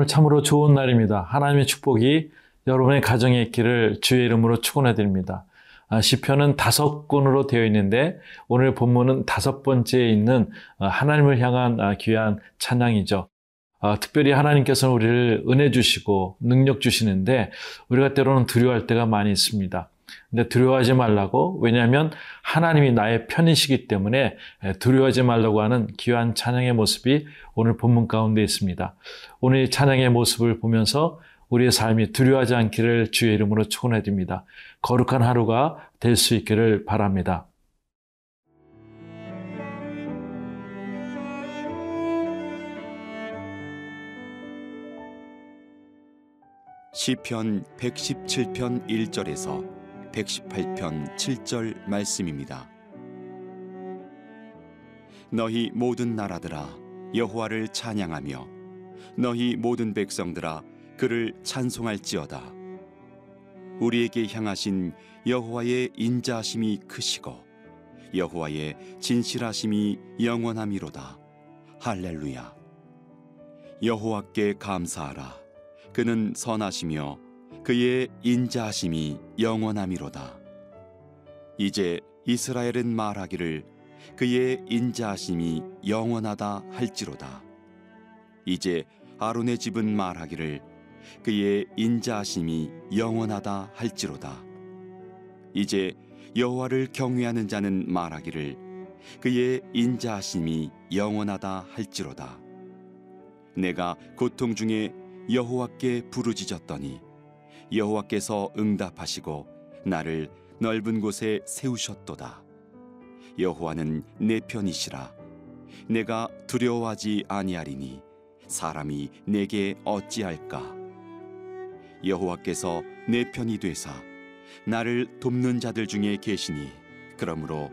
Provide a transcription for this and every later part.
오늘 참으로 좋은 날입니다. 하나님의 축복이 여러분의 가정에 있기를 주의 이름으로 축원해 드립니다. 아, 시편은 다섯 권으로 되어 있는데 오늘 본문은 다섯 번째에 있는 아, 하나님을 향한 아, 귀한 찬양이죠. 특별히 하나님께서는 우리를 은혜 주시고 능력 주시는데 우리가 때로는 두려워할 때가 많이 있습니다. 근데 두려워하지 말라고 왜냐하면 하나님이 나의 편이시기 때문에 두려워하지 말라고 하는 귀한 찬양의 모습이 오늘 본문 가운데 있습니다. 오늘 찬양의 모습을 보면서 우리의 삶이 두려워하지 않기를 주의 이름으로 축원해 드립니다. 거룩한 하루가 될 수 있기를 바랍니다. 시편 117편 1절에서 118편 7절 말씀입니다. 너희 모든 나라들아 여호와를 찬양하며 너희 모든 백성들아 그를 찬송할지어다. 우리에게 향하신 여호와의 인자심이 크시고 여호와의 진실하심이 영원함이로다. 할렐루야. 여호와께 감사하라. 그는 선하시며 그의 인자하심이 영원함이로다. 이제 이스라엘은 말하기를 그의 인자하심이 영원하다 할지로다. 이제 아론의 집은 말하기를 그의 인자하심이 영원하다 할지로다. 이제 여호와를 경외하는 자는 말하기를 그의 인자하심이 영원하다 할지로다. 내가 고통 중에 여호와께 부르짖었더니 여호와께서 응답하시고 나를 넓은 곳에 세우셨도다. 여호와는 내 편이시라. 내가 두려워하지 아니하리니 사람이 내게 어찌할까? 여호와께서 내 편이 되사 나를 돕는 자들 중에 계시니 그러므로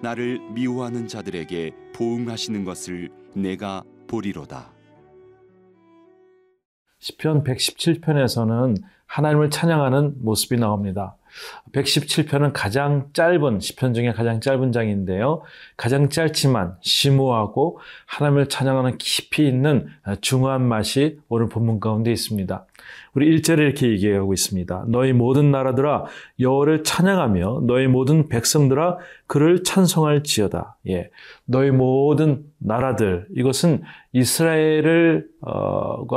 나를 미워하는 자들에게 보응하시는 것을 내가 보리로다. 시편 117편에서는 하나님을 찬양하는 모습이 나옵니다. 117편은 가장 짧은 시편 중에 가장 짧은 장인데요. 가장 짧지만 심오하고 하나님을 찬양하는 깊이 있는 중후한 맛이 오늘 본문 가운데 있습니다. 우리 1절에 이렇게 얘기하고 있습니다. 너희 모든 나라들아 여호와를 찬양하며 너희 모든 백성들아 그를 찬송할지어다. 예. 너희 모든 나라들 이것은 이스라엘과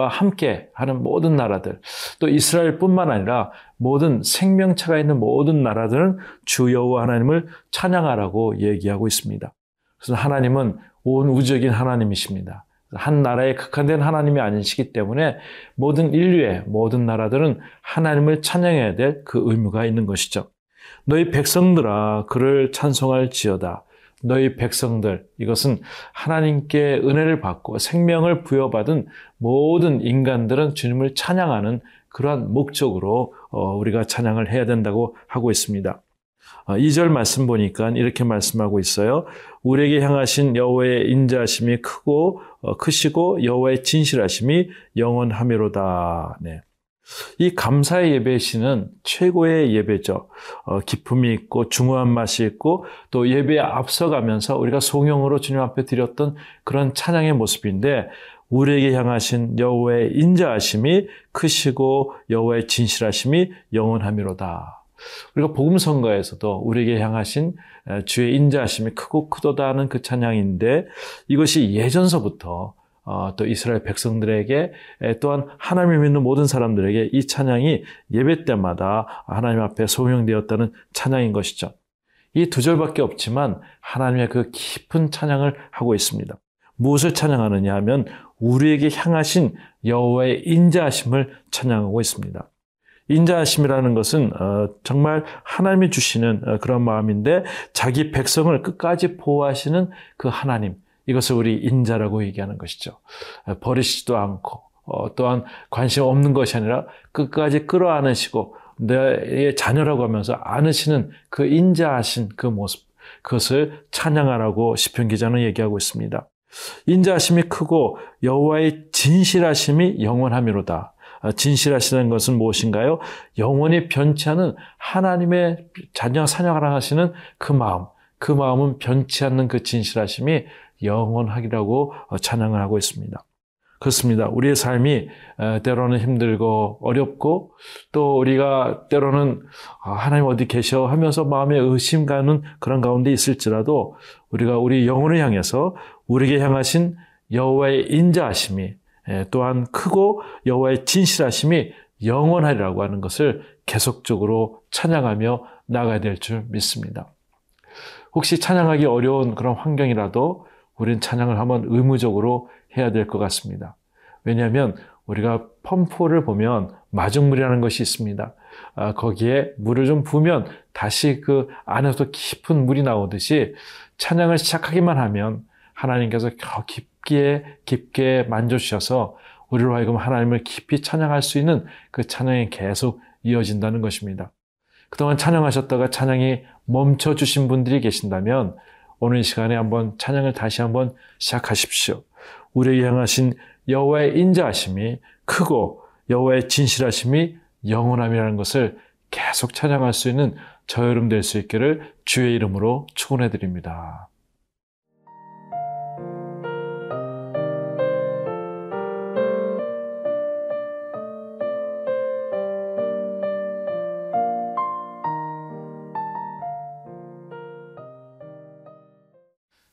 함께 하는 모든 나라들 또 이스라엘뿐만 아니라 모든 생명체가 있는 모든 나라들은 주 여호와 하나님을 찬양하라고 얘기하고 있습니다. 그래서 하나님은 온 우주적인 하나님이십니다. 한 나라에 극한된 하나님이 아니시기 때문에 모든 인류의 모든 나라들은 하나님을 찬양해야 될 그 의무가 있는 것이죠. 너희 백성들아 그를 찬송할 지어다. 너희 백성들 이것은 하나님께 은혜를 받고 생명을 부여받은 모든 인간들은 주님을 찬양하는 그러한 목적으로 어, 우리가 찬양을 해야 된다고 하고 있습니다. 2절 어, 말씀 보니까 이렇게 말씀하고 있어요. 우리에게 향하신 여호와의 인자하심이 크고 어, 크시고 여호와의 진실하심이 영원하미로다. 네. 이 감사의 예배 시는 최고의 예배죠. 어, 기품이 있고 중후한 맛이 있고 또 예배에 앞서가면서 우리가 송영으로 주님 앞에 드렸던 그런 찬양의 모습인데 우리에게 향하신 여호와의 인자하심이 크시고 여호와의 진실하심이 영원하미로다. 우리가 복음 선거에서도 우리에게 향하신 주의 인자하심이 크고 크도다 하는 그 찬양인데 이것이 예전서부터 어, 또 이스라엘 백성들에게 또한 하나님을 믿는 모든 사람들에게 이 찬양이 예배 때마다 하나님 앞에 소명되었다는 찬양인 것이죠. 이 두 절밖에 없지만 하나님의 그 깊은 찬양을 하고 있습니다. 무엇을 찬양하느냐 하면 우리에게 향하신 여호와의 인자하심을 찬양하고 있습니다. 인자하심이라는 것은 어, 정말 하나님이 주시는 어, 그런 마음인데 자기 백성을 끝까지 보호하시는 그 하나님 이것을 우리 인자라고 얘기하는 것이죠. 어, 버리시지도 않고 또한 관심 없는 것이 아니라 끝까지 끌어안으시고 내 자녀라고 하면서 안으시는 그 인자하신 그 모습 그것을 찬양하라고 시편 기자는 얘기하고 있습니다. 인자하심이 크고 여호와의 진실하심이 영원함이로다. 아, 진실하시는 것은 무엇인가요? 영원히 변치 않은 하나님의 자녀 사냥하라 하시는 그 마음, 그 마음은 변치 않는 그 진실하심이 영원하기라고 어, 찬양을 하고 있습니다. 그렇습니다. 우리의 삶이 때로는 힘들고 어렵고 또 우리가 때로는 아, 하나님 어디 계셔 하면서 마음에 의심 가는 그런 가운데 있을지라도 우리가 우리 영혼을 향해서 우리에게 향하신 여호와의 인자하심이 또한 크고 여호와의 진실하심이 영원하리라고 하는 것을 계속적으로 찬양하며 나가야 될 줄 믿습니다. 혹시 찬양하기 어려운 그런 환경이라도 우리는 찬양을 한번 의무적으로 해야 될 것 같습니다. 왜냐하면 우리가 펌프를 보면 마중물이라는 것이 있습니다. 아, 거기에 물을 좀 부으면 다시 그 안에서 깊은 물이 나오듯이 찬양을 시작하기만 하면 하나님께서 깊 게 깊게 만져주셔서 우리로 하여금 하나님을 깊이 찬양할 수 있는 그 찬양이 계속 이어진다는 것입니다. 그동안 찬양하셨다가 찬양이 멈춰 주신 분들이 계신다면 오늘 이 시간에 한번 찬양을 다시 한번 시작하십시오. 우리에게 향하신 여호와의 인자하심이 크고 여호와의 진실하심이 영원함이라는 것을 계속 찬양할 수 있는 저 여름 될 수 있기를 주의 이름으로 축원해 드립니다.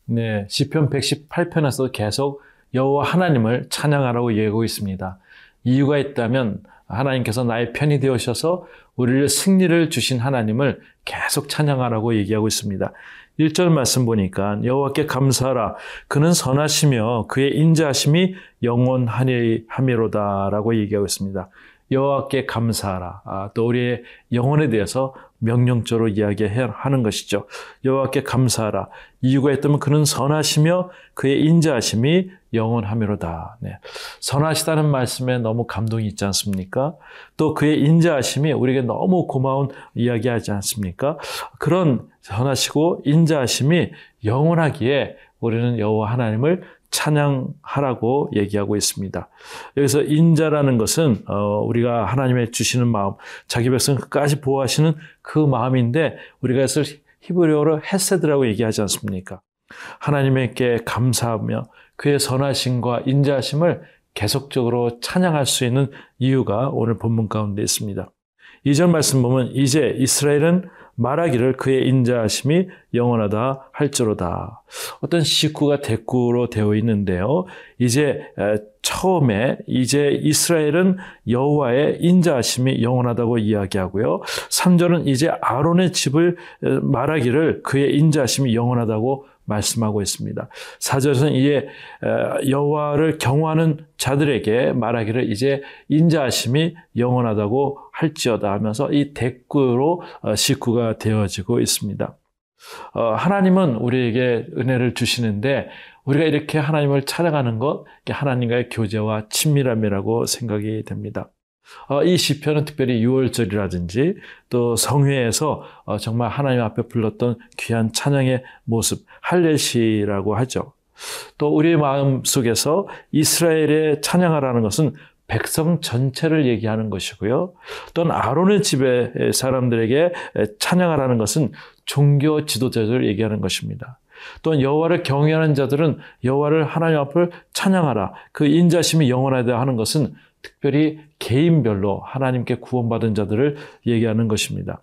네, 시편 118편에서 계속 여호와 하나님을 찬양하라고 얘기하고 있습니다. 이유가 있다면 하나님께서 나의 편이 되어셔서 우리를 승리를 주신 하나님을 계속 찬양하라고 얘기하고 있습니다. 1절 말씀 보니까 여호와께 감사하라 그는 선하시며 그의 인자하심이 영원하니함이로다라고 얘기하고 있습니다. 여호와께 감사하라. 아, 또 우리의 영혼에 대해서 명령조로 이야기하는 것이죠. 여호와께 감사하라. 이유가 있다면 그는 선하시며 그의 인자하심이 영원하미로다. 네. 선하시다는 말씀에 너무 감동이 있지 않습니까? 또 그의 인자하심이 우리에게 너무 고마운 이야기하지 않습니까? 그런 선하시고 인자하심이 영원하기에 우리는 여호와 하나님을 찬양하라고 얘기하고 있습니다. 여기서 인자라는 것은 어, 우리가 하나님의 주시는 마음, 자기 백성 끝까지 보호하시는 그 마음인데 우리가 이것을 히브리어로 헤세드라고 얘기하지 않습니까? 하나님께 감사하며 그의 선하심과 인자하심을 계속적으로 찬양할 수 있는 이유가 오늘 본문 가운데 있습니다. 이전 말씀 보면 이제 이스라엘은 말하기를 그의 인자하심이 영원하다 할지로다. 어떤 식구가 대꾸로 되어 있는데요. 이제 처음에 이제 이스라엘은 여호와의 인자하심이 영원하다고 이야기하고요. 3절은 이제 아론의 집을 말하기를 그의 인자하심이 영원하다고 말씀하고 있습니다. 4절에서는 이제 여호와를 경호하는 자들에게 말하기를 이제 인자하심이 영원하다고 할지어다 하면서 이 대꾸로 어, 식구가 되어지고 있습니다. 어, 하나님은 우리에게 은혜를 주시는데 우리가 이렇게 하나님을 찾아가는 것 하나님과의 교제와 친밀함이라고 생각이 됩니다. 어, 이 시편은 특별히 6월절이라든지 또 성회에서 어, 정말 하나님 앞에 불렀던 귀한 찬양의 모습, 할례시라고 하죠. 또 우리의 마음 속에서 이스라엘의 찬양하라는 것은 백성 전체를 얘기하는 것이고요. 또는 아론의 집의 사람들에게 찬양하라는 것은 종교 지도자들을 얘기하는 것입니다. 또는 여호와를 경외하는 자들은 여호와를 하나님 앞을 찬양하라. 그 인자심이 영원하다 하는 것은 특별히 개인별로 하나님께 구원받은 자들을 얘기하는 것입니다.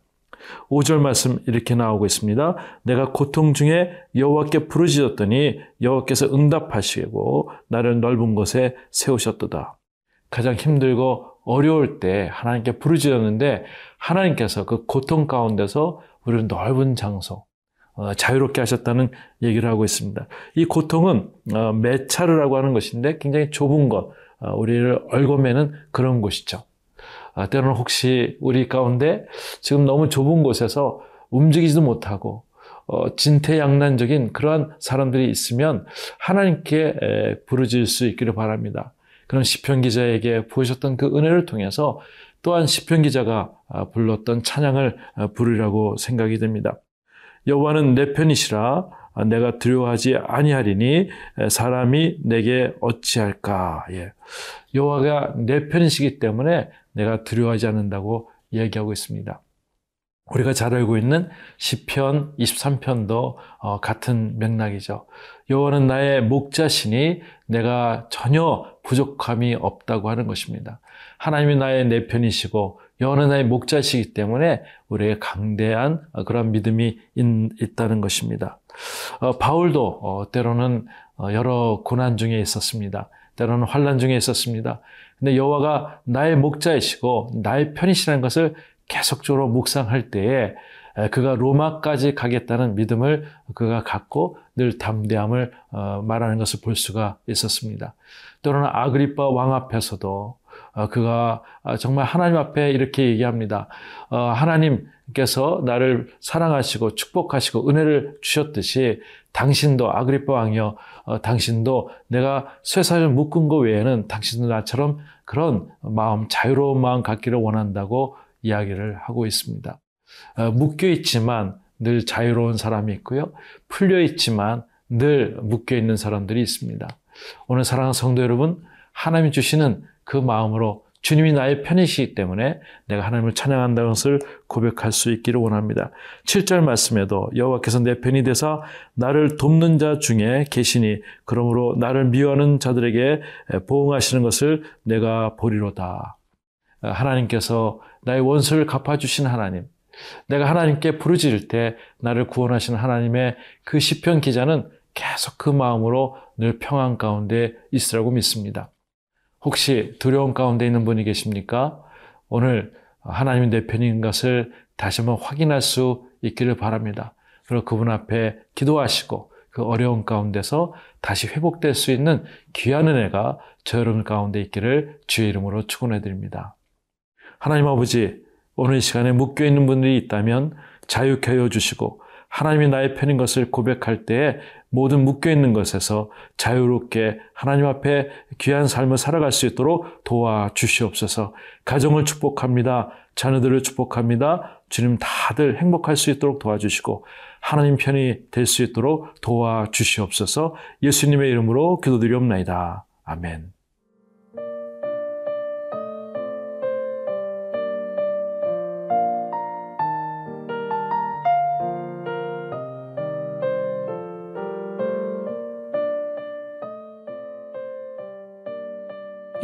5절 말씀 이렇게 나오고 있습니다. 내가 고통 중에 여호와께 부르짖었더니 여호와께서 응답하시고 나를 넓은 곳에 세우셨도다. 가장 힘들고 어려울 때 하나님께 부르짖었는데 하나님께서 그 고통 가운데서 우리를 넓은 장소, 어, 자유롭게 하셨다는 얘기를 하고 있습니다. 이 고통은 어, 메차르라고 하는 것인데 굉장히 좁은 것, 어, 우리를 얽어매는 그런 곳이죠. 아, 때로는 혹시 우리 가운데 지금 너무 좁은 곳에서 움직이지도 못하고 어, 진퇴양난적인 그러한 사람들이 있으면 하나님께 부르질 수 있기를 바랍니다. 그런 시편 기자에게 보여줬던 그 은혜를 통해서 또한 시편 기자가 아, 불렀던 찬양을 아, 부르라고 생각이 됩니다. 여호와는 내 편이시라 아, 내가 두려워하지 아니하리니 사람이 내게 어찌할까? 예. 여호와가 내 편이시기 때문에 내가 두려워하지 않는다고 얘기하고 있습니다. 우리가 잘 알고 있는 시편 23편도 어, 같은 맥락이죠. 여호와는 나의 목자시니 내가 전혀 부족함이 없다고 하는 것입니다. 하나님이 나의 내 편이시고 여호와는 나의 목자시기 때문에 우리에게 강대한 그런 믿음이 있, 다는 것입니다. 어, 바울도 어, 때로는 어, 여러 고난 중에 있었습니다. 때로는 환란 중에 있었습니다. 근데 여호와가 나의 목자이시고 나의 편이시라는 것을 계속적으로 묵상할 때에 그가 로마까지 가겠다는 믿음을 그가 갖고 늘 담대함을 어, 말하는 것을 볼 수가 있었습니다. 또는 아그리파 왕 앞에서도 어, 그가 정말 하나님 앞에 이렇게 얘기합니다. 어, 하나님께서 나를 사랑하시고 축복하시고 은혜를 주셨듯이 당신도 아그리파 왕이여 당신도 내가 쇠사를 묶은 것 외에는 당신도 나처럼 그런 마음 자유로운 마음 갖기를 원한다고 이야기를 하고 있습니다. 어, 묶여 있지만 늘 자유로운 사람이 있고요. 풀려 있지만 늘 묶여 있는 사람들이 있습니다. 오늘 사랑하는 성도 여러분, 하나님이 주시는 그 마음으로 주님이 나의 편이시기 때문에 내가 하나님을 찬양한다는 것을 고백할 수 있기를 원합니다. 7절 말씀에도 여호와께서 내 편이 되사 나를 돕는 자 중에 계시니 그러므로 나를 미워하는 자들에게 보응하시는 것을 내가 보리로다. 하나님께서 나의 원수를 갚아주신 하나님, 내가 하나님께 부르짖을 때 나를 구원하시는 하나님의 그 시편 기자는 계속 그 마음으로 늘 평안 가운데 있으라고 믿습니다. 혹시 두려움 가운데 있는 분이 계십니까? 오늘 하나님이 내 편인 것을 다시 한번 확인할 수 있기를 바랍니다. 그리고 그분 앞에 기도하시고 그 어려운 가운데서 다시 회복될 수 있는 귀한 은혜가 저 여러분 가운데 있기를 주의 이름으로 축원해 드립니다. 하나님 아버지, 오늘 이 시간에 묶여 있는 분들이 있다면 자유케 하여 주시고 하나님이 나의 편인 것을 고백할 때에 모든 묶여 있는 것에서 자유롭게 하나님 앞에 귀한 삶을 살아갈 수 있도록 도와 주시옵소서. 가정을 축복합니다. 자녀들을 축복합니다. 주님 다들 행복할 수 있도록 도와주시고 하나님 편이 될 수 있도록 도와 주시옵소서. 예수님의 이름으로 기도드리옵나이다. 아멘.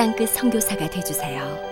땅끝 성교사가 되주세요